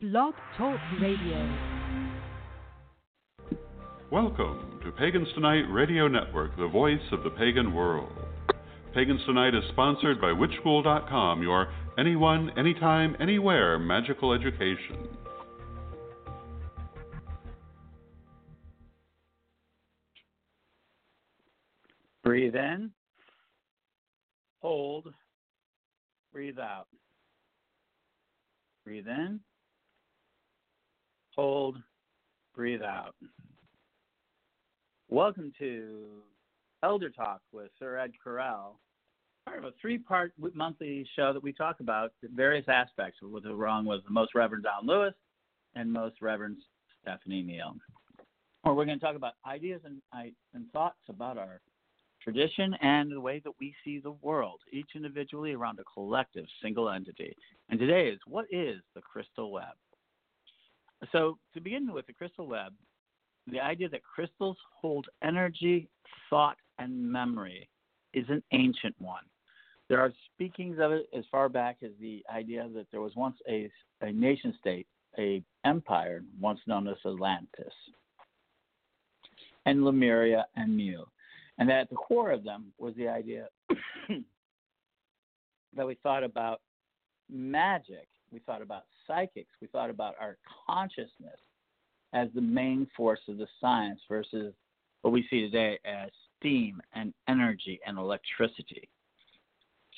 Blog Talk Radio. Welcome to Pagans Tonight Radio Network, the voice of the pagan world. Pagans Tonight is sponsored by WitchSchool.com, your anyone, anytime, anywhere magical education. Breathe in, hold, breathe out. Breathe in, hold, breathe out. Welcome to Elder Talk with Ser Ed Correll, part of a three part monthly show that we talk about various aspects of what what's wrong with the Most Reverend Don Lewis and Most Reverend Stephanie Neal. Or we're going to talk about ideas and, and thoughts about our tradition and the way that we see the world, each individually around a collective single entity. And today is what is the crystal web? So, to begin with, the crystal web, the idea that crystals hold energy, thought, and memory is an ancient one. There are speakings of it as far back as the idea that there was once a, a nation state, a empire, once known as Atlantis, and Lemuria and Mu. And that at the core of them was the idea that we thought about magic, we thought about psychics, we thought about our consciousness as the main force of the science versus what we see today as steam and energy and electricity.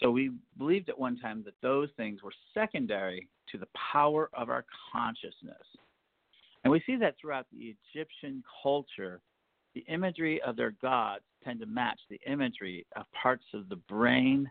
So we believed at one time that those things were secondary to the power of our consciousness. And we see that throughout the Egyptian culture, the imagery of their gods tend to match the imagery of parts of the brain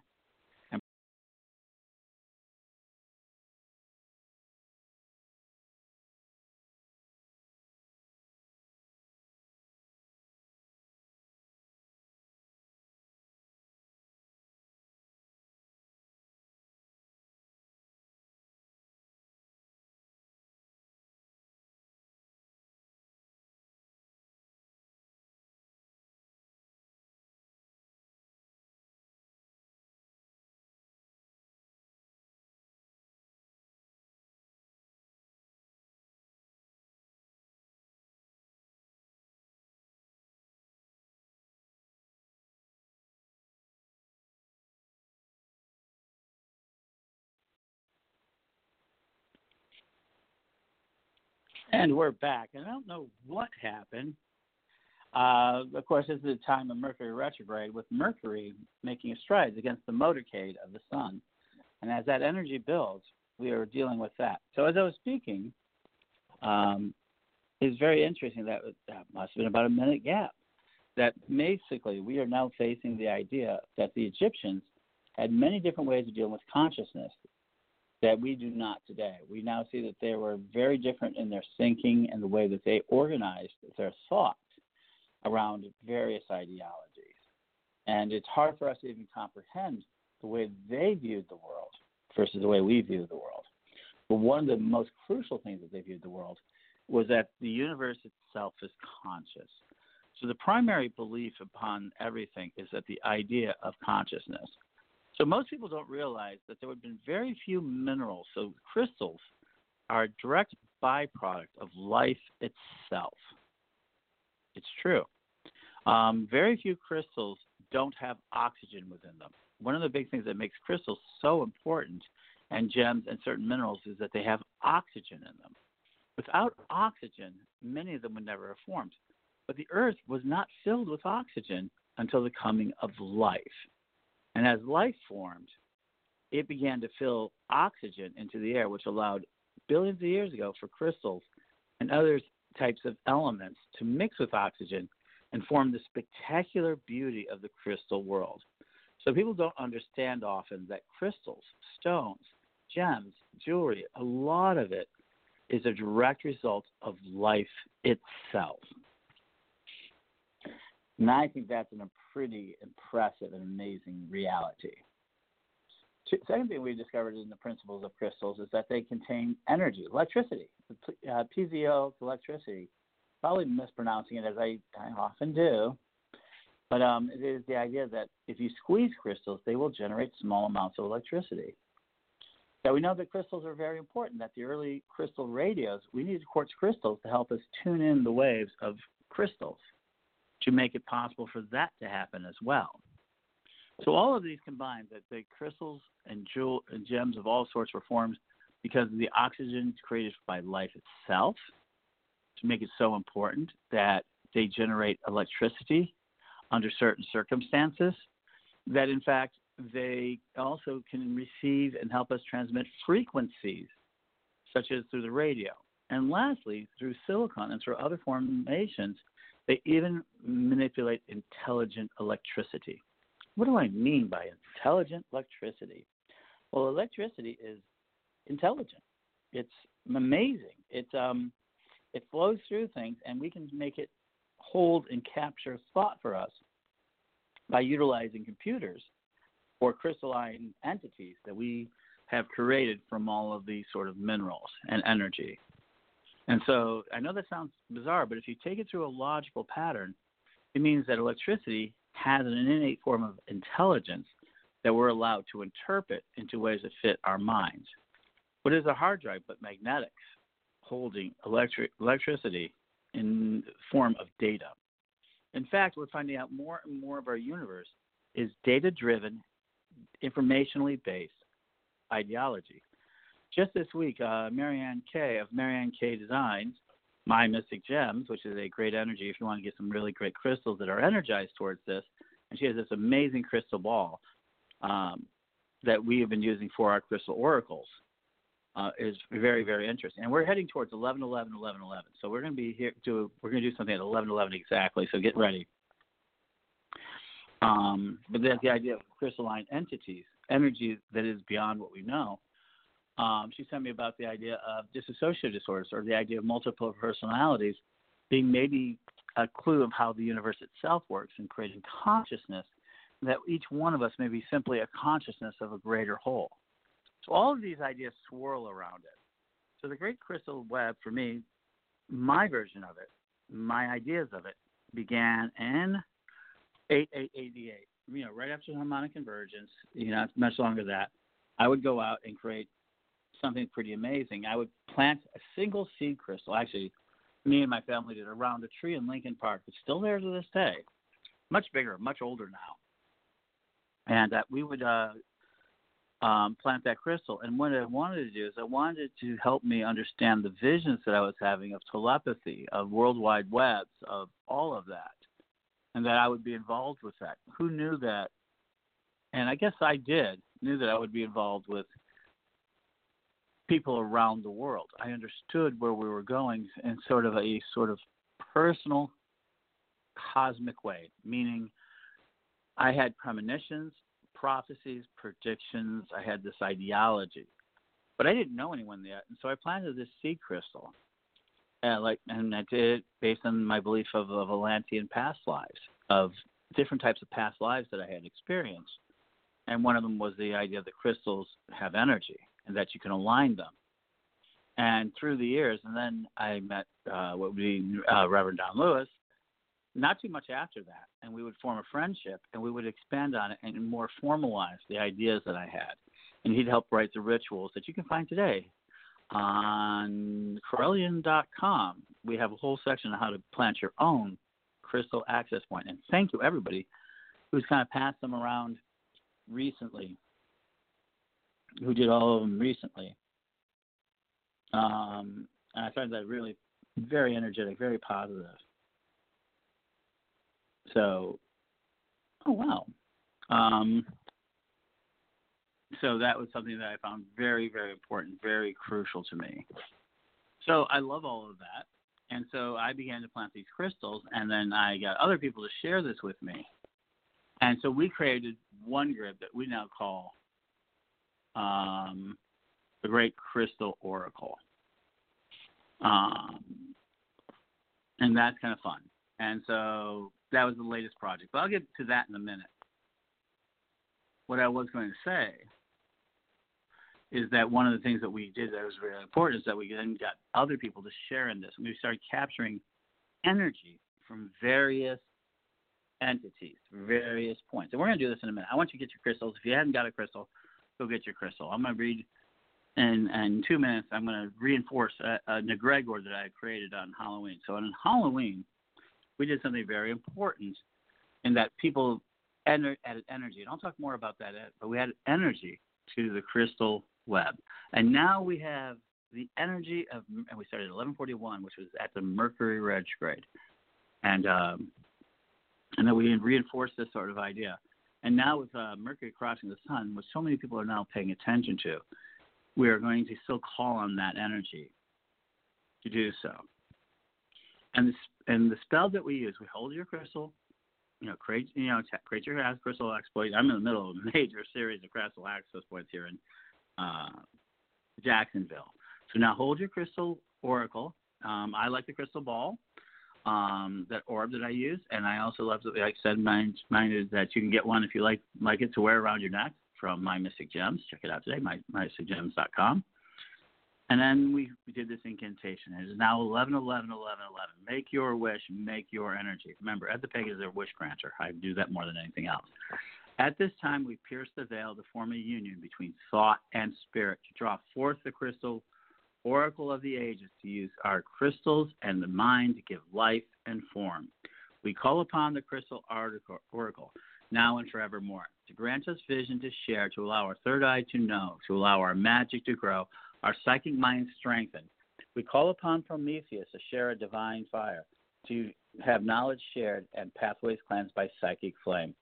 And we're back. And I don't know what happened. Uh, of course, this is the time of Mercury retrograde, with Mercury making strides against the motorcade of the sun. And as that energy builds, we are dealing with that. So, as I was speaking, um, it's very interesting that that must have been about a minute gap. That basically we are now facing the idea that the Egyptians had many different ways of dealing with consciousness that we do not today. We now see that they were very different in their thinking and the way that they organized their thought around various ideologies. And it's hard for us to even comprehend the way they viewed the world versus the way we view the world. But one of the most crucial things that they viewed the world was that the universe itself is conscious. So the primary belief upon everything is that the idea of consciousness. So most people don't realize that there have been very few minerals. So crystals are a direct byproduct of life itself. It's true. Um, very few crystals don't have oxygen within them. One of the big things that makes crystals so important and gems and certain minerals is that they have oxygen in them. Without oxygen, many of them would never have formed. But the earth was not filled with oxygen until the coming of life. And as life formed, it began to fill oxygen into the air, which allowed billions of years ago for crystals and other types of elements to mix with oxygen and form the spectacular beauty of the crystal world. So people don't understand often that crystals, stones, gems, jewelry, a lot of it is a direct result of life itself. And I think that's a pretty impressive and amazing reality. Second thing we discovered in the principles of crystals is that they contain energy, electricity, uh, piezo electricity. Probably mispronouncing it as I, I often do, but um, it is the idea that if you squeeze crystals, they will generate small amounts of electricity. Now we know that crystals are very important, that the early crystal radios, we needed quartz crystals to help us tune in the waves of crystals to make it possible for that to happen as well. So all of these combined, that the crystals and jewel and gems of all sorts were formed because of the oxygen created by life itself to make it so important that they generate electricity under certain circumstances that in fact they also can receive and help us transmit frequencies such as through the radio and lastly through silicon and through other formations they even manipulate intelligent electricity. What do i mean by intelligent electricity? Well electricity is intelligent. It's amazing. It's um it flows through things and we can make it hold and capture thought for us by utilizing computers or crystalline entities that we have created from all of these sort of minerals and energy. And so I know that sounds bizarre, but if you take it through a logical pattern, it means that electricity has an innate form of intelligence that we're allowed to interpret into ways that fit our minds. What is a hard drive but magnetics holding electric, electricity in form of data? In fact, we're finding out more and more of our universe is data driven, informationally based ideology. Just this week, uh, Marianne Kay of Marianne Kay Designs, My Mystic Gems, which is a great energy if you want to get some really great crystals that are energized towards this. And she has this amazing crystal ball um, that we have been using for our crystal oracles uh, is very very interesting. And we're heading towards 11 11 11 11. So we're going to be here to we're going to do something at 11 11 exactly. So get ready. Um, but that's the idea of crystalline entities, energy that is beyond what we know. Um, she sent me about the idea of dissociative disorders or the idea of multiple personalities being maybe a clue of how the universe itself works in creating consciousness, that each one of us may be simply a consciousness of a greater whole. So all of these ideas swirl around it. So the Great Crystal Web, for me, my version of it, my ideas of it, began in 8888. You know, right after harmonic convergence. You know, it's much longer than that. I would go out and create something pretty amazing. I would plant a single seed crystal. Actually, me and my family did around a tree in Lincoln Park. It's still there to this day. Much bigger, much older now. And uh, we would uh, um, plant that crystal. And what I wanted to do is I wanted to help me understand the visions that I was having of telepathy, of worldwide webs, of all of that, and that I would be involved with that. Who knew that? And I guess I did knew that I would be involved with people around the world. I understood where we were going in sort of a sort of personal cosmic way, meaning I had premonitions, prophecies, predictions. I had this ideology, but I didn't know anyone yet, and so I planted this seed crystal. And like, and I did it based on my belief of, of Atlantean past lives, of different types of past lives that I had experienced. And one of them was the idea that crystals have energy and that you can align them. And through the years, and then I met uh, what would be uh, Reverend Don Lewis, not too much after that, and we would form a friendship and we would expand on it and more formalize the ideas that I had. And he'd help write the rituals that you can find today on Correllian.com. We have a whole section on how to plant your own crystal access point. And thank you, everybody who's kind of passed them around recently, who did all of them recently. Um, and I find that really very energetic, very positive. So, oh wow. Um, so that was something that I found very, very important, very crucial to me. So I love all of that. And so I began to plant these crystals, and then I got other people to share this with me. And so we created one grid that we now call um, the Great Crystal Oracle. Um, and that's kind of fun. And so that was the latest project. But I'll get to that in a minute. What I was going to say is that one of the things that we did that was really important is that we then got other people to share in this. And we started capturing energy from various entities, various points. And we're going to do this in a minute. I want you to get your crystals. If you haven't got a crystal, go get your crystal. I'm going to read in, in two minutes, I'm going to reinforce a, a egregor that I created on Halloween. So on Halloween, we did something very important in that people added energy. And I'll talk more about that, but we added energy to the crystal web. And now we have the energy of, and we started at 1141, which was at the Mercury retrograde. And, um, and then we reinforced this sort of idea. And now with uh, Mercury crossing the sun, which so many people are now paying attention to, we are going to still call on that energy to do so. And the, and the spell that we use, we hold your crystal, you know, create you know, create your crystal exploit. I'm in the middle of a major series of crystal access points here in uh, Jacksonville. So now hold your crystal oracle. Um, I like the crystal ball, um, that orb that I use, and I also love, like I said, mine, mine is that you can get one if you like like it to wear around your neck from My Mystic Gems. Check it out today, my, mysticgems.com. And then we, we did this incantation. It is now 11, 11, 11, 11. Make your wish, make your energy. Remember, Ed the Pagan is a wish granter. I do that more than anything else. At this time, we pierce the veil to form a union between thought and spirit to draw forth the crystal oracle of the ages to use our crystals and the mind to give life and form. We call upon the crystal oracle now and forevermore to grant us vision to share, to allow our third eye to know, to allow our magic to grow, our psychic mind strengthened. We call upon Prometheus to share a divine fire, to have knowledge shared and pathways cleansed by psychic flame.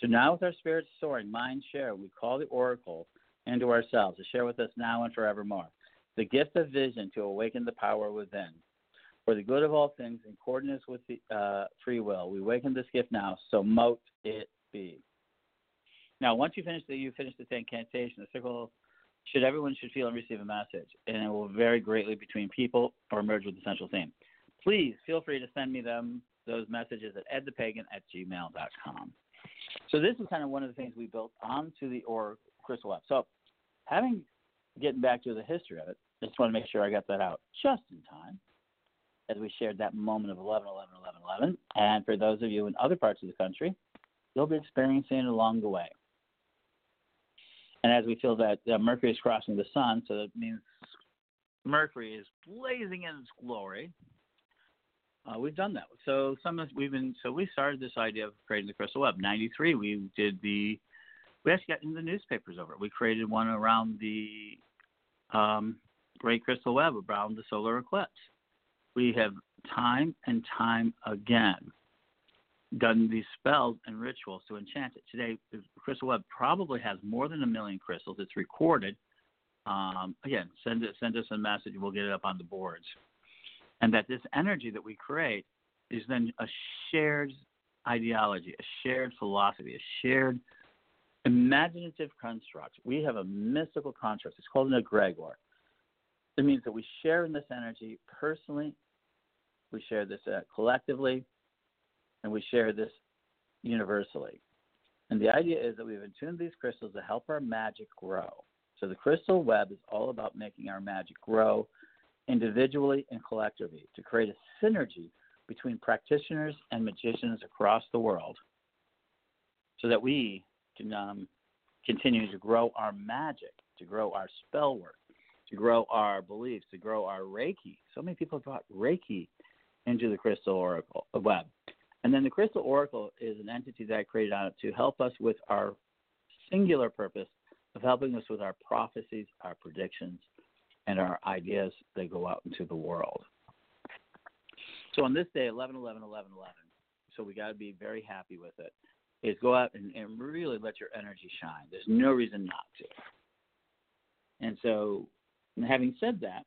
So now, with our spirits soaring, mind share, we call the oracle into ourselves to share with us now and forevermore the gift of vision to awaken the power within. For the good of all things, in accordance with the uh, free will, we awaken this gift now, so mote it be. Now, once you finish the you finish the incantation, the circle should everyone should feel and receive a message, and it will vary greatly between people or merge with the central theme. Please feel free to send me them those messages at edthepagan at gmail.com. So this is kind of one of the things we built onto the or crystal web. So having getting back to the history of it, just want to make sure I got that out just in time as we shared that moment of 11, 11, 11, 11. And for those of you in other parts of the country, you'll be experiencing it along the way. And as we feel that uh, Mercury is crossing the sun, so that means Mercury is blazing in its glory. Uh, we've done that. So some of we've been so we started this idea of creating the crystal web. '93 we did the we actually got in the newspapers over it. We created one around the um, Great Crystal Web around the solar eclipse. We have time and time again done these spells and rituals to enchant it. Today, the Crystal Web probably has more than a million crystals. It's recorded. Um, again, send it, send us a message. We'll get it up on the boards. And that this energy that we create is then a shared ideology, a shared philosophy, a shared imaginative construct. We have a mystical construct. It's called an egregor. It means that we share in this energy personally, we share this uh, collectively, and we share this universally. And the idea is that we've attuned these crystals to help our magic grow. So the crystal web is all about making our magic grow individually and collectively to create a synergy between practitioners and magicians across the world so that we can um, continue to grow our magic, to grow our spell work, to grow our beliefs, to grow our Reiki. So many people have brought Reiki into the crystal oracle uh, web. And then the Crystal Oracle is an entity that I created on it to help us with our singular purpose of helping us with our prophecies, our predictions, and our ideas that go out into the world. So on this day, 11, 11, 11, 11, so we got to be very happy with it, is go out and, and really let your energy shine. There's no reason not to. And so, having said that,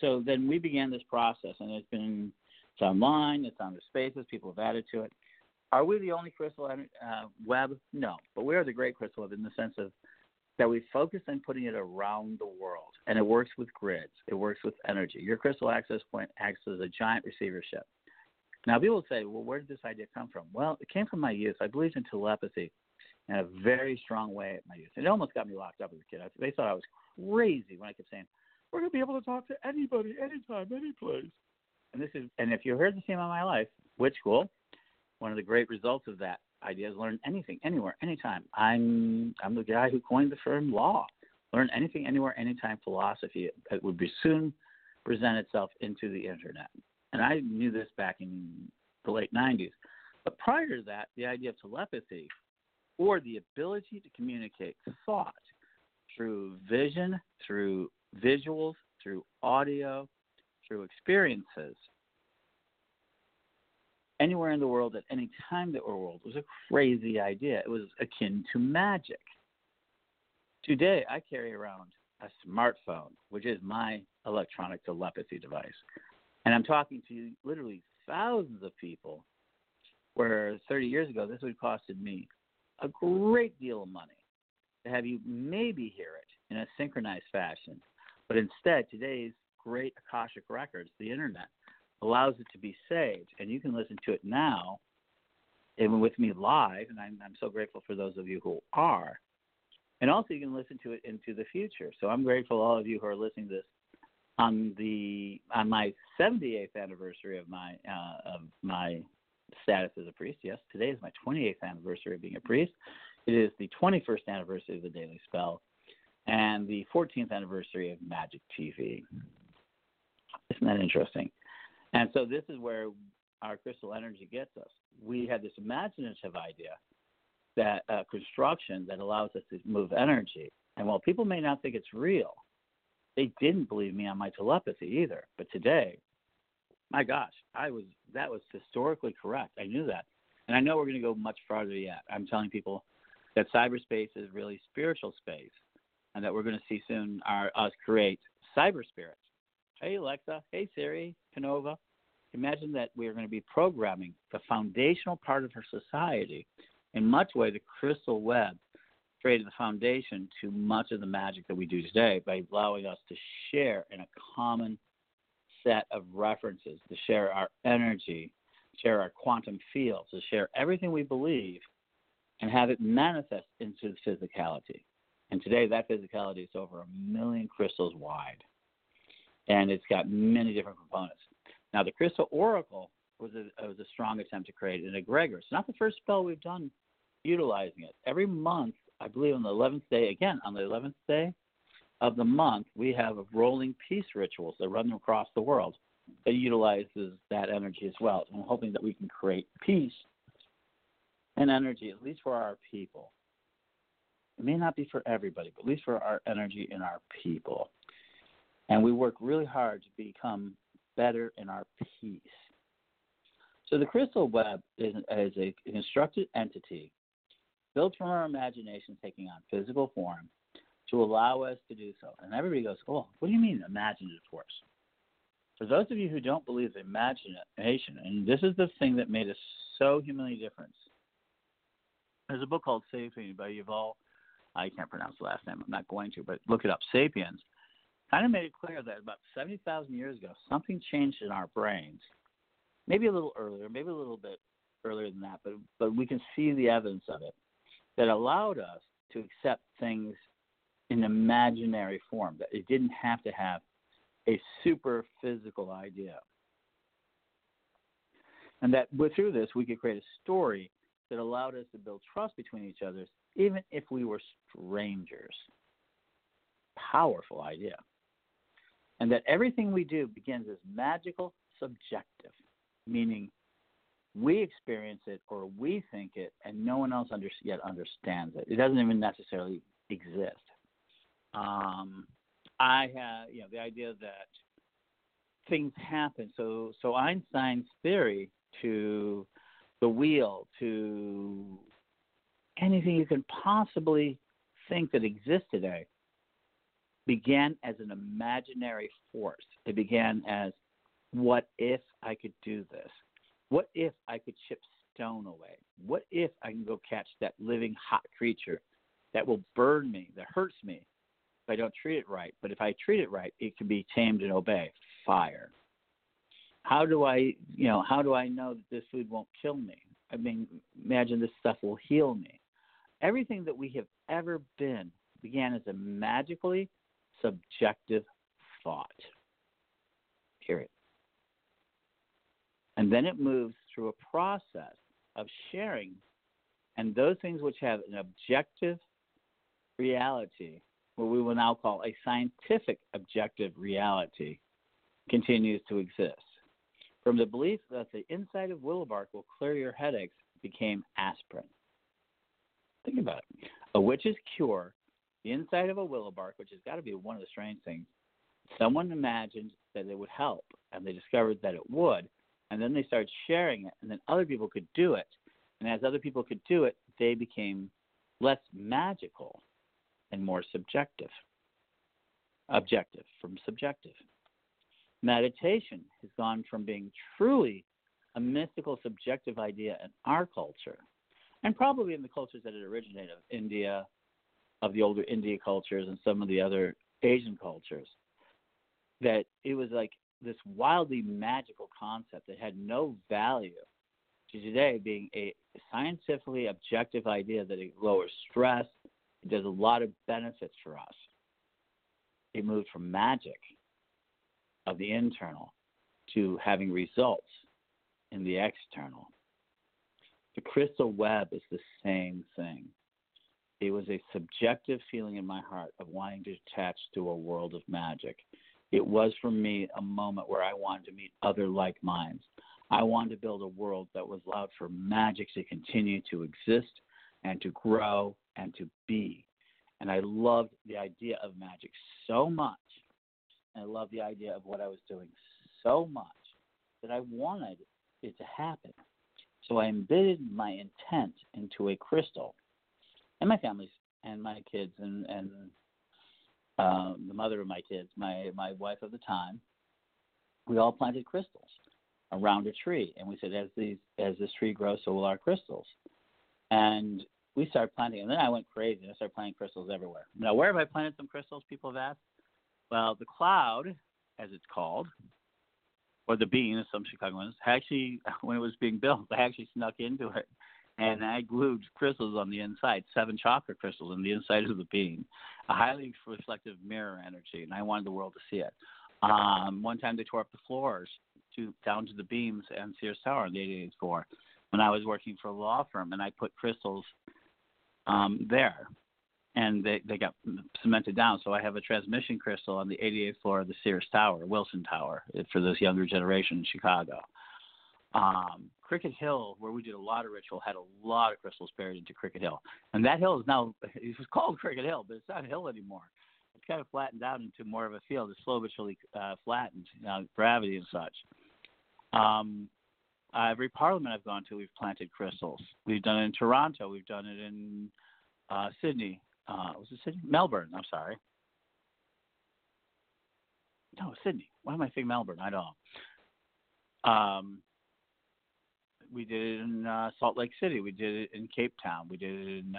so then we began this process, and it's been it's online. It's on the spaces. People have added to it. Are we the only crystal uh, web? No, but we are the great crystal web in the sense of that we focus on putting it around the world, and it works with grids. It works with energy. Your crystal access point acts as a giant receivership. Now, people say, well, where did this idea come from? Well, it came from my youth. I believed in telepathy in a very strong way at my youth. It almost got me locked up as a kid. They thought I was crazy when I kept saying, we're going to be able to talk to anybody, anytime, any place and this is and if you heard the theme of my life, Witch School, one of the great results of that idea is learn anything, anywhere, anytime. I'm I'm the guy who coined the term law. learn anything, anywhere, anytime philosophy that would be soon present itself into the internet. And I knew this back in the late 90s. But prior to that, the idea of telepathy or the ability to communicate thought through vision, through visuals, through audio, through experiences, anywhere in the world at any time in the world was a crazy idea. It was akin to magic. Today, I carry around a smartphone, which is my electronic telepathy device. And I'm talking to literally thousands of people where 30 years ago this would have costed me a great deal of money to have you maybe hear it in a synchronized fashion. But instead, today's great Akashic Records, the internet, allows it to be saved, and you can listen to it now, even with me live, and I'm, I'm so grateful for those of you who are. And also, you can listen to it into the future. So I'm grateful all of you who are listening to this on the on my 78th anniversary of my uh, of my status as a priest. Yes, today is my 28th anniversary of being a priest. It is the 21st anniversary of the Daily Spell, and the 14th anniversary of Magic TV. Isn't that interesting? And so this is where our crystal energy gets us. We had this imaginative idea that uh, construction that allows us to move energy. And while people may not think it's real, they didn't believe me on my telepathy either. But today, my gosh, I was that was historically correct. I knew that. And I know we're going to go much farther yet. I'm telling people that cyberspace is really spiritual space and that we're going to see soon our us create cyber spirits. Hey Alexa, hey Siri, Canova. Imagine that we are going to be programming the foundational part of our society. In much way, the crystal web created the foundation to much of the magic that we do today by allowing us to share in a common set of references, to share our energy, share our quantum fields, to share everything we believe, and have it manifest into the physicality. And today, that physicality is over a million crystals wide, and it's got many different components. Now, the crystal oracle was a, was a strong attempt to create an egregor. It's not the first spell we've done utilizing it. Every month, I believe on the 11th day, again, on the 11th day of the month, we have rolling peace rituals that run across the world that utilizes that energy as well. I'm hoping that we can create peace and energy, at least for our people. It may not be for everybody, but at least for our energy and our people. And we work really hard to become better in our peace. So the crystal web is, is a constructed entity built from our imagination taking on physical form to allow us to do so. And everybody goes, Oh, what do you mean imaginative force? For those of you who don't believe imagination, and this is the thing that made us so humanly different, there's a book called Sapien by Yuval. I can't pronounce the last name. I'm not going to, but look it up. Sapiens kind of made it clear that about 70,000 years ago, something changed in our brains. Maybe a little earlier, maybe a little bit earlier than that, but but we can see the evidence of it that allowed us to accept things in imaginary form, that it didn't have to have a super physical idea. And that through this, we could create a story that allowed us to build trust between each other, even if we were strangers. Powerful idea. And that everything we do begins as magical subjective, meaning we experience it or we think it, and no one else under, yet understands it. It doesn't even necessarily exist. Um, I have, you know, the idea that things happen. So, so Einstein's theory to the wheel, to anything you can possibly think that exists today, began as an imaginary force. It began as, what if I could do this? What if I could chip stone away? What if I can go catch that living hot creature that will burn me, that hurts me if I don't treat it right? But if I treat it right, it can be tamed and obey. Fire. How do I, you know, how do I know that this food won't kill me? I mean, imagine this stuff will heal me. Everything that we have ever been began as a magically subjective thought. Period. And then it moves through a process of sharing. And those things which have an objective reality what we will now call a scientific objective reality, continues to exist. From the belief that the inside of willow bark will clear your headaches became aspirin. Think about it. A witch's cure, the inside of a willow bark, which has got to be one of the strange things. Someone imagined that it would help, and they discovered that it would, and then they started sharing it, and then other people could do it. And as other people could do it, they became less magical and more subjective. Objective from subjective. Meditation has gone from being truly a mystical, subjective idea in our culture, and probably in the cultures that it originated of India, of the older India cultures, and some of the other Asian cultures, that it was like this wildly magical concept that had no value to today being a scientifically objective idea that it lowers stress, it does a lot of benefits for us. It moved from magic of the internal to having results in the external. The crystal web is the same thing. It was a subjective feeling in my heart of wanting to attach to a world of magic. It was for me a moment where I wanted to meet other like minds. I wanted to build a world that was allowed for magic to continue to exist and to grow and to be. And I loved the idea of magic so much. And I loved the idea of what I was doing so much that I wanted it to happen. So I embedded my intent into a crystal, and my family's and my kids and and um, the mother of my kids, my my wife of the time, we all planted crystals around a tree, and we said, as these as this tree grows, so will our crystals. And we started planting, and then I went crazy. I started planting crystals everywhere. Now, where have I planted some crystals? People have asked. Well, the cloud, as it's called, or the bean, as some Chicagoans, actually, when it was being built, I actually snuck into it and I glued crystals on the inside, seven chakra crystals on the inside of the bean, a highly reflective mirror energy, and I wanted the world to see it. Um, one time they tore up the floors to down to the beams and Sears Tower on the 88th floor when I was working for a law firm, and I put crystals um, there and they, they got cemented down. So I have a transmission crystal on the 88th floor of the Sears Tower, Willis Tower, for this younger generation in Chicago. Um, Cricket Hill, where we did a lot of ritual, had a lot of crystals buried into Cricket Hill, and that hill is now it was called Cricket Hill, but it's not a hill anymore. It's kind of flattened out into more of a field. It's slowly uh, flattened, you know, gravity and such. Um, every parliament I've gone to, we've planted crystals. We've done it in Toronto. We've done it in uh, Sydney uh, was it Sydney? Melbourne. I'm sorry. No, Sydney. Why am I saying Melbourne? I don't know. Um, we did it in uh, Salt Lake City. We did it in Cape Town. We did it in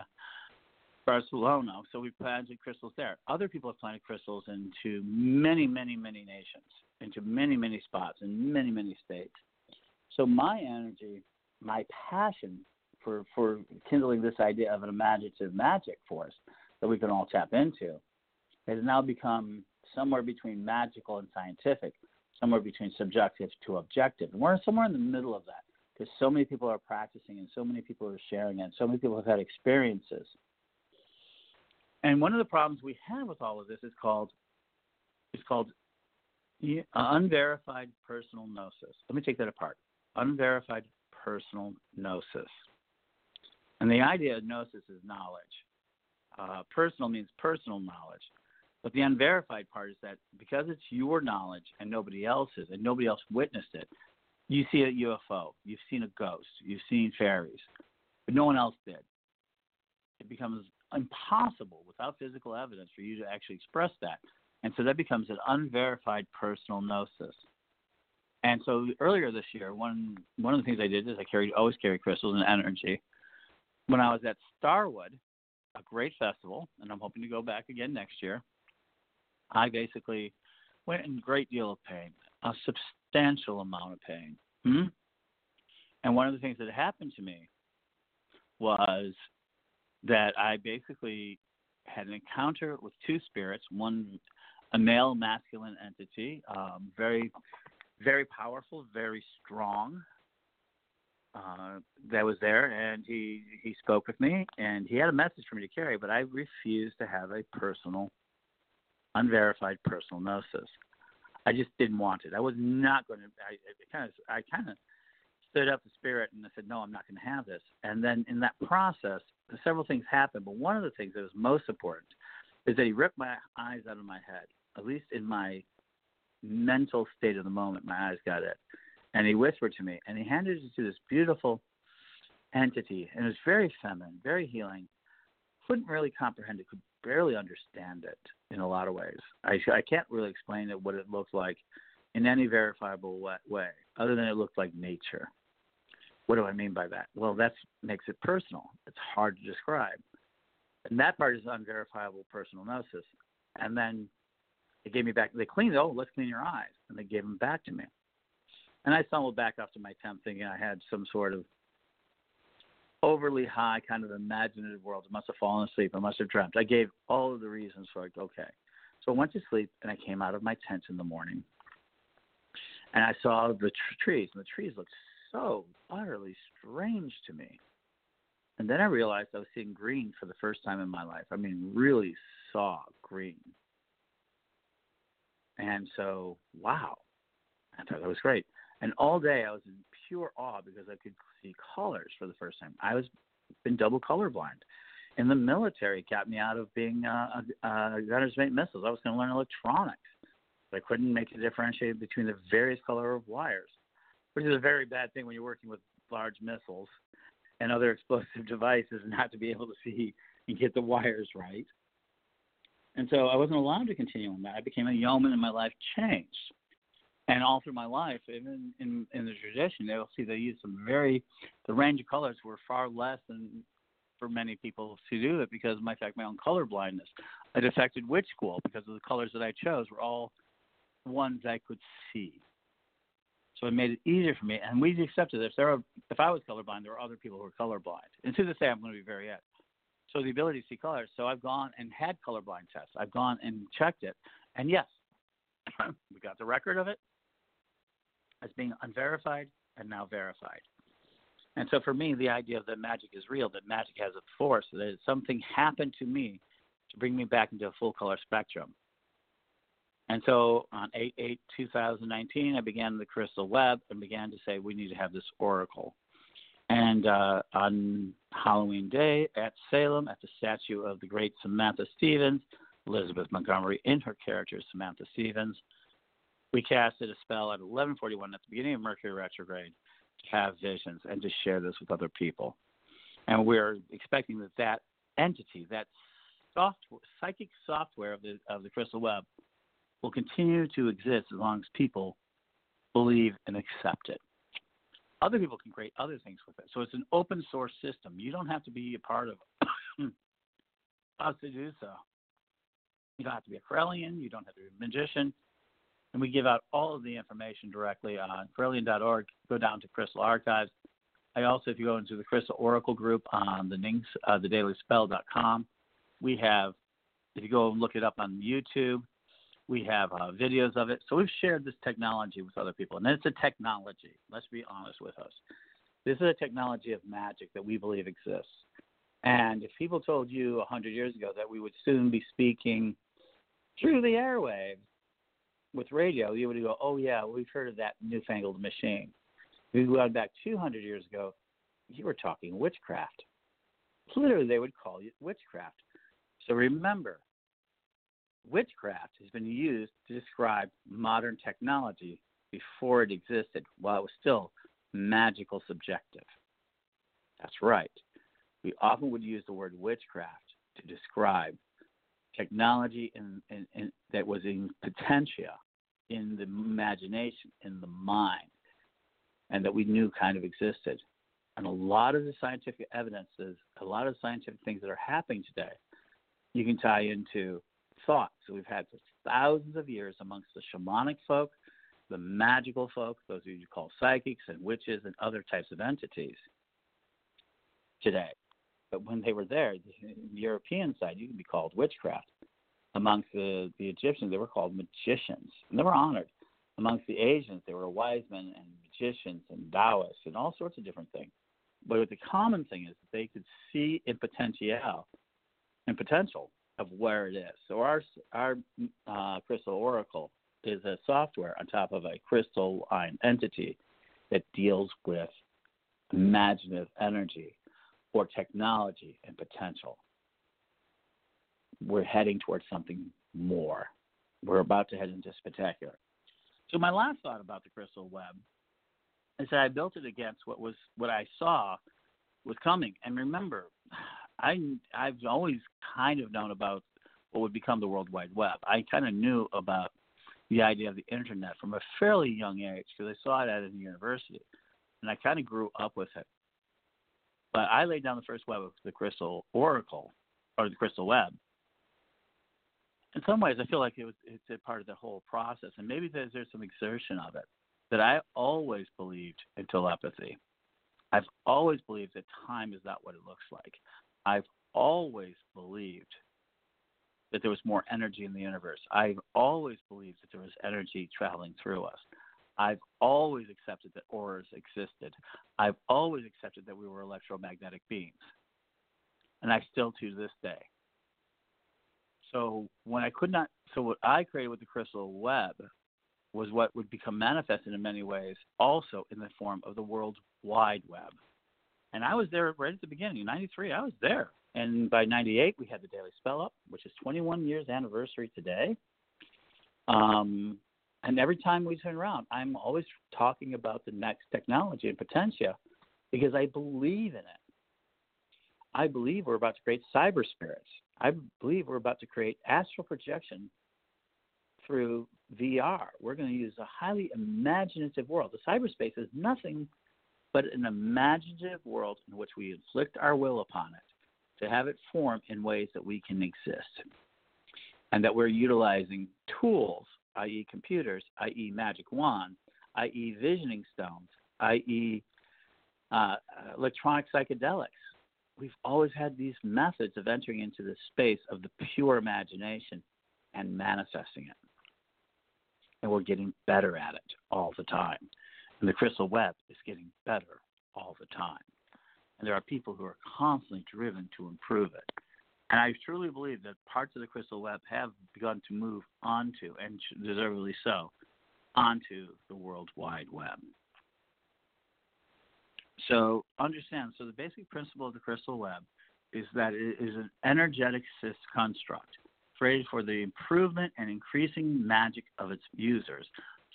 Barcelona. So we planted crystals there. Other people have planted crystals into many, many, many nations, into many, many spots in many, many states. So my energy, my passion for for kindling this idea of an imaginative magic force that we can all tap into has now become somewhere between magical and scientific, somewhere between subjective to objective. And we're somewhere in the middle of that because so many people are practicing and so many people are sharing it, so many people have had experiences. And one of the problems we have with all of this is called is called uh, unverified personal gnosis. Let me take that apart. Unverified personal gnosis. And the idea of gnosis is knowledge. Uh, personal means personal knowledge. But the unverified part is that because it's your knowledge and nobody else's, and nobody else witnessed it, you see a UFO, you've seen a ghost, you've seen fairies, but no one else did. It becomes impossible without physical evidence for you to actually express that. And so that becomes an unverified personal gnosis. And so earlier this year, one one of the things I did is I carried always carry crystals and energy when I was at Starwood, a great festival, and I'm hoping to go back again next year, I basically went in a great deal of pain, a substantial amount of pain. Hmm? And one of the things that happened to me was that I basically had an encounter with two spirits, one a male masculine entity, um, very, very powerful, very strong, uh, that was there, and he he spoke with me, and he had a message for me to carry, but I refused to have a personal unverified personal gnosis. I just didn't want it. I was not going to. I kind of, I kind of stood up the spirit and I said, no, I'm not going to have this. And then in that process, several things happened. But one of the things that was most important is that he ripped my eyes out of my head. At least in my mental state of the moment, my eyes got it. And he whispered to me, and he handed it to this beautiful entity, and it was very feminine, very healing. Couldn't really comprehend it, could barely understand it in a lot of ways. I I can't really explain it what it looked like in any verifiable way, other than it looked like nature. What do I mean by that? Well, that makes it personal. It's hard to describe. And that part is unverifiable personal gnosis. And then they gave me back, they cleaned, oh, let's clean your eyes. And they gave them back to me. And I stumbled back after my temp thinking I had some sort of overly high kind of imaginative world. I must have fallen asleep. I must have dreamt. I gave all of the reasons for it. Okay. So I went to sleep and I came out of my tent in the morning and I saw the tr- trees and the trees looked so utterly strange to me. And then I realized I was seeing green for the first time in my life. I mean, really saw green. And so, wow. I thought that was great. And all day I was in pure awe because I could see colors for the first time. I was been double colorblind. In the military, kept me out of being uh, a, a gunner's mate missiles. I was going to learn electronics, but I couldn't make a differentiate between the various color of wires, which is a very bad thing when you're working with large missiles and other explosive devices, not to be able to see and get the wires right. And so I wasn't allowed to continue on that. I became a yeoman, and my life changed and all through my life, even in in the tradition, they'll see they use some very the range of colors were far less than for many people to do it because of my fact my own color blindness. It affected witch school because of the colors that I chose were all ones I could see. So it made it easier for me, and we accepted this. There are, if I was colorblind, there were other people who were colorblind, and to this day, I'm going to be very. So the ability to see colors. So I've gone and had colorblind tests. I've gone and checked it, and yes, we got the record of it as being unverified and now verified. And so for me, the idea of that magic is real, that magic has a force, that something happened to me to bring me back into a full color spectrum. And so on 8 8 2019, I began the Crystal Web and began to say, we need to have this oracle. And uh, on Halloween Day at Salem, at the statue of the great Samantha Stephens, Elizabeth Montgomery in her character, Samantha Stephens, we casted a spell at 11:41 at the beginning of Mercury retrograde to have visions and to share this with other people. And we're expecting that that entity, that software, psychic software of the of the crystal web, will continue to exist as long as people believe and accept it. Other people can create other things with it. So it's an open source system. You don't have to be a part of us to do so. You don't have to be a Correllian. You don't have to be a magician and we give out all of the information directly on Correllian.org. Go down to Crystal Archives. I also, if you go into the Crystal Oracle group on the Nings, uh, thedailyspell.com, we have, if you go and look it up on YouTube, we have uh, videos of it. So we've shared this technology with other people, and it's a technology. Let's be honest with us. This is a technology of magic that we believe exists. And if people told you 100 years ago that we would soon be speaking through the airwaves, with radio, you would go, oh, yeah, we've heard of that newfangled machine. If you go back 200 years ago, you were talking witchcraft. Literally, they would call it witchcraft. So remember, witchcraft has been used to describe modern technology before it existed, while it was still magical subjective. That's right. We often would use the word witchcraft to describe technology in, in, in, that was in potentia in the imagination, in the mind, and that we knew kind of existed. And a lot of the scientific evidences, a lot of scientific things that are happening today, you can tie into thought. So we've had for thousands of years amongst the shamanic folk, the magical folk, those who you call psychics and witches and other types of entities today. But when they were there, the European side, you can be called witchcraft amongst the, the Egyptians, they were called magicians, and they were honored. Amongst the Asians, they were wise men and magicians and Taoists and all sorts of different things. But the common thing is that they could see in potential, in potential, of where it is. So our our uh, crystal oracle is a software on top of a crystalline entity that deals with imaginative energy or technology and potential. We're heading towards something more. We're about to head into spectacular. So my last thought about the crystal web is that I built it against what was what I saw was coming. And remember, I I've always kind of known about what would become the World Wide Web. I kind of knew about the idea of the internet from a fairly young age because I saw it at a university, and I kind of grew up with it. But I laid down the first web of the Crystal Oracle or the Crystal Web. In some ways, I feel like it was it's a part of the whole process, and maybe there's, there's some exertion of it. That I always believed in telepathy. I've always believed that time is not what it looks like. I've always believed that there was more energy in the universe. I've always believed that there was energy traveling through us. I've always accepted that auras existed. I've always accepted that we were electromagnetic beings. And I still do to this day. So when I could not so what I created with the crystal web was what would become manifested in many ways also in the form of the World Wide Web. And I was there right at the beginning. In 93, I was there. And by 98, we had the Daily Spell Up, which is 21 years anniversary today. Um, and every time we turn around, I'm always talking about the next technology and potential because I believe in it. I believe we're about to create cyber spirits. I believe we're about to create astral projection through VR. We're going to use a highly imaginative world. The cyberspace is nothing but an imaginative world in which we inflict our will upon it to have it form in ways that we can exist. And that we're utilizing tools, i.e., computers, i.e., magic wands, i.e., visioning stones, i.e., uh, electronic psychedelics. We've always had these methods of entering into the space of the pure imagination and manifesting it. And we're getting better at it all the time. And the crystal web is getting better all the time. And there are people who are constantly driven to improve it. And I truly believe that parts of the crystal web have begun to move onto, and deservedly so, onto the World Wide Web. So understand, so the basic principle of the crystal web is that it is an energetic cyst construct created for the improvement and increasing magic of its users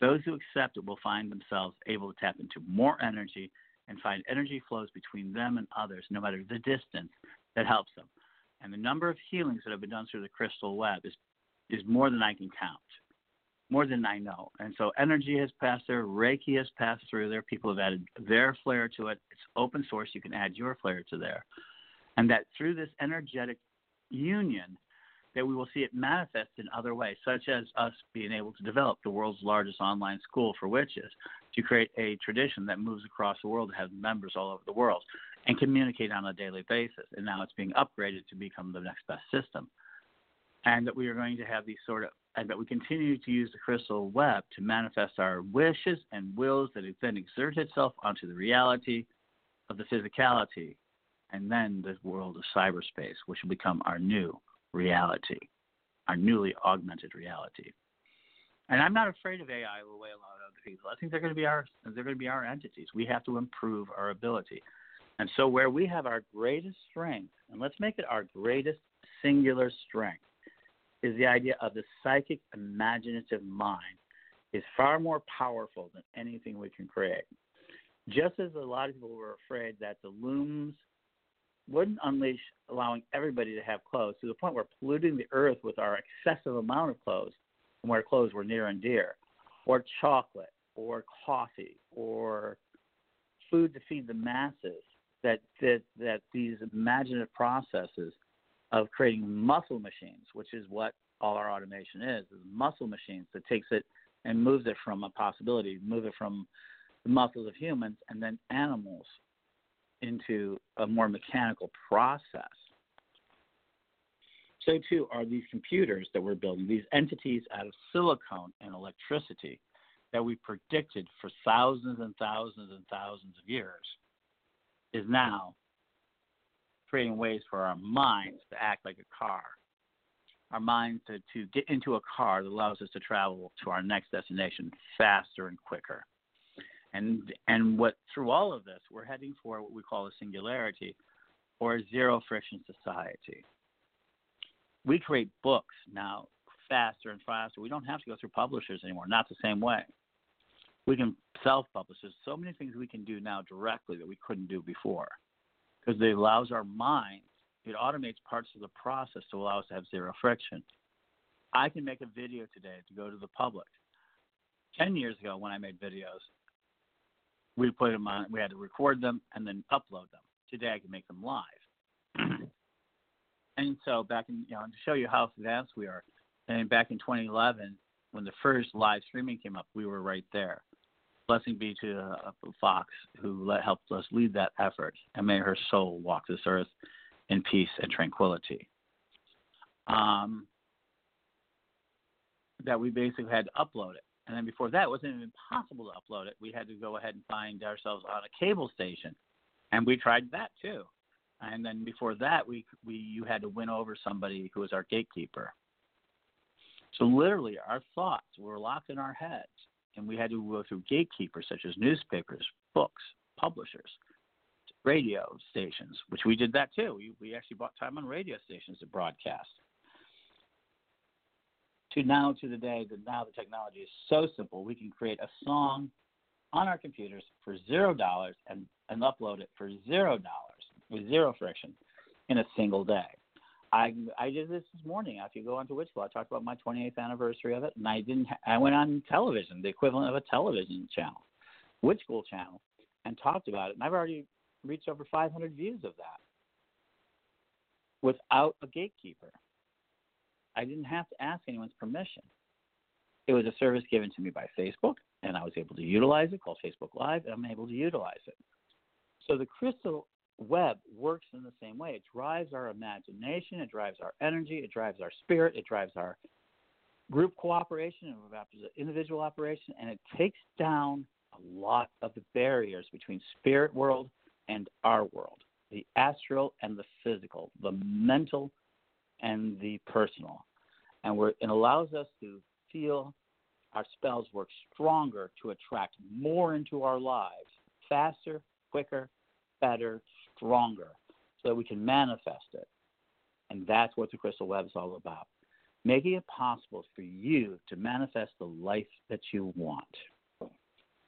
those who accept it will find themselves able to tap into more energy and find energy flows between them and others, no matter the distance, that helps them. And the number of healings that have been done through the crystal web is, is more than I can count, more than I know. And so energy has passed there, Reiki has passed through there. People have added their flair to it. It's open source. You can add your flair to there. And that through this energetic union, that we will see it manifest in other ways, such as us being able to develop the world's largest online school for witches to create a tradition that moves across the world have members all over the world and communicate on a daily basis. And now it's being upgraded to become the next best system. And that we are going to have these sort of, and that we continue to use the crystal web to manifest our wishes and wills that then exert itself onto the reality of the physicality and then the world of cyberspace, which will become our new reality, our newly augmented reality. And I'm not afraid of AI the way a lot of other people. I think they're going to be our they're going to be our entities. We have to improve our ability. And so where we have our greatest strength, and let's make it our greatest singular strength, is the idea of the psychic imaginative mind is far more powerful than anything we can create. Just as a lot of people were afraid that the looms wouldn't unleash allowing everybody to have clothes to the point where polluting the earth with our excessive amount of clothes and where clothes were near and dear, or chocolate, or coffee, or food to feed the masses. That that that these imaginative processes of creating muscle machines, which is what all our automation is, is muscle machines that takes it and moves it from a possibility, move it from the muscles of humans and then animals into a more mechanical process. So, too, are these computers that we're building, these entities out of silicone and electricity that we predicted for thousands and thousands and thousands of years, is now creating ways for our minds to act like a car our minds to, to get into a car that allows us to travel to our next destination faster and quicker. And and what through all of this, we're heading for what we call a singularity or a zero friction society. We create books now faster and faster. We don't have to go through publishers anymore, not the same way. We can self publish. There's so many things we can do now directly that we couldn't do before because it allows our mind, it automates parts of the process to allow us to have zero friction. I can make a video today to go to the public. 10 years ago, when I made videos, we put them on, we had to record them and then upload them. Today, I can make them live. and so, back in, you know, to show you how advanced we are, and back in 2011, when the first live streaming came up, we were right there. Blessing be to uh, Fox, who let, helped us lead that effort, and may her soul walk this earth in peace and tranquility. Um, that we basically had to upload it. And then before that, it wasn't even possible to upload it. We had to go ahead and find ourselves on a cable station, and we tried that too. And then before that, we we you had to win over somebody who was our gatekeeper. So literally, our thoughts were locked in our heads, and we had to go through gatekeepers such as newspapers, books, publishers, radio stations, which we did that too. We, we actually bought time on radio stations to broadcast. To now, to the day that now the technology is so simple, we can create a song on our computers for zero dollars and, and upload it for zero dollars with zero friction in a single day. I I did this this morning. If you go onto Witchful, I talked about my 28th anniversary of it, and I didn't. I went on television, the equivalent of a television channel, Witch School channel, and talked about it. And I've already reached over 500 views of that without a gatekeeper. I didn't have to ask anyone's permission. It was a service given to me by Facebook, and I was able to utilize it, called Facebook Live, and I'm able to utilize it. So the crystal web works in the same way. It drives our imagination, it drives our energy, it drives our spirit, it drives our group cooperation and individual operation, and it takes down a lot of the barriers between spirit world and our world, the astral and the physical, the mental and the personal. And we it allows us to feel our spells work stronger to attract more into our lives faster, quicker, better, stronger so that we can manifest it. And that's what the crystal web is all about making it possible for you to manifest the life that you want.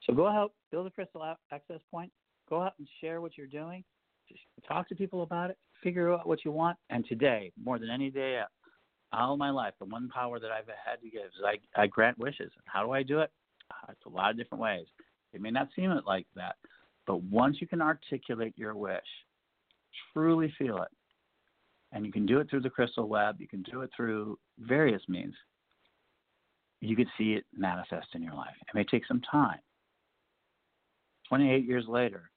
So go out, build a crystal access point, go out and share what you're doing, talk to people about it, figure out what you want. And today, more than any day all my life, the one power that I've had to give is I, I grant wishes. How do I do it? Uh, it's a lot of different ways. It may not seem it like that, but once you can articulate your wish, truly feel it, and you can do it through the crystal web, you can do it through various means, you can see it manifest in your life. It may take some time. 28 years later,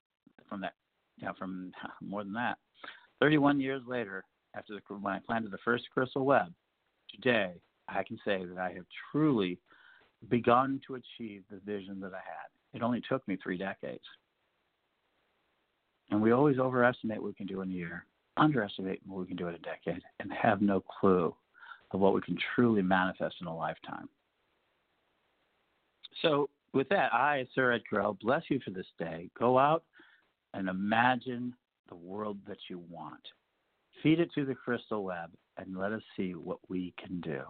from that, know, from more than that, 31 years later, after the, when I planted the first crystal web, today I can say that I have truly begun to achieve the vision that I had. It only took me three decades. And we always overestimate what we can do in a year, underestimate what we can do in a decade, and have no clue of what we can truly manifest in a lifetime. So, with that, I, Ser Ed bless you for this day. Go out and imagine the world that you want. Feed it to the crystal web and let us see what we can do.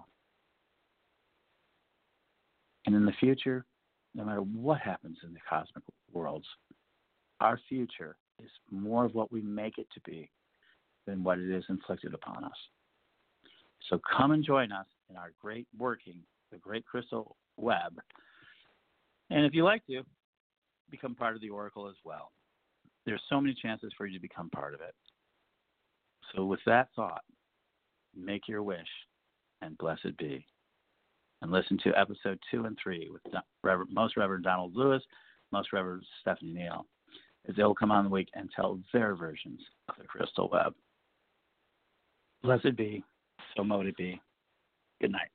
And in the future, no matter what happens in the cosmic worlds, our future is more of what we make it to be than what it is inflicted upon us. So come and join us in our great working, the Great Crystal Web. And if you like to, become part of the Oracle as well. There's so many chances for you to become part of it. So with that thought, make your wish and blessed be. And listen to episode two and three with Reverend, Most Reverend Donald Lewis, Most Reverend Stephanie Neal is they'll come on the week and tell their versions of the crystal web. Blessed be, so mote it be. Good night.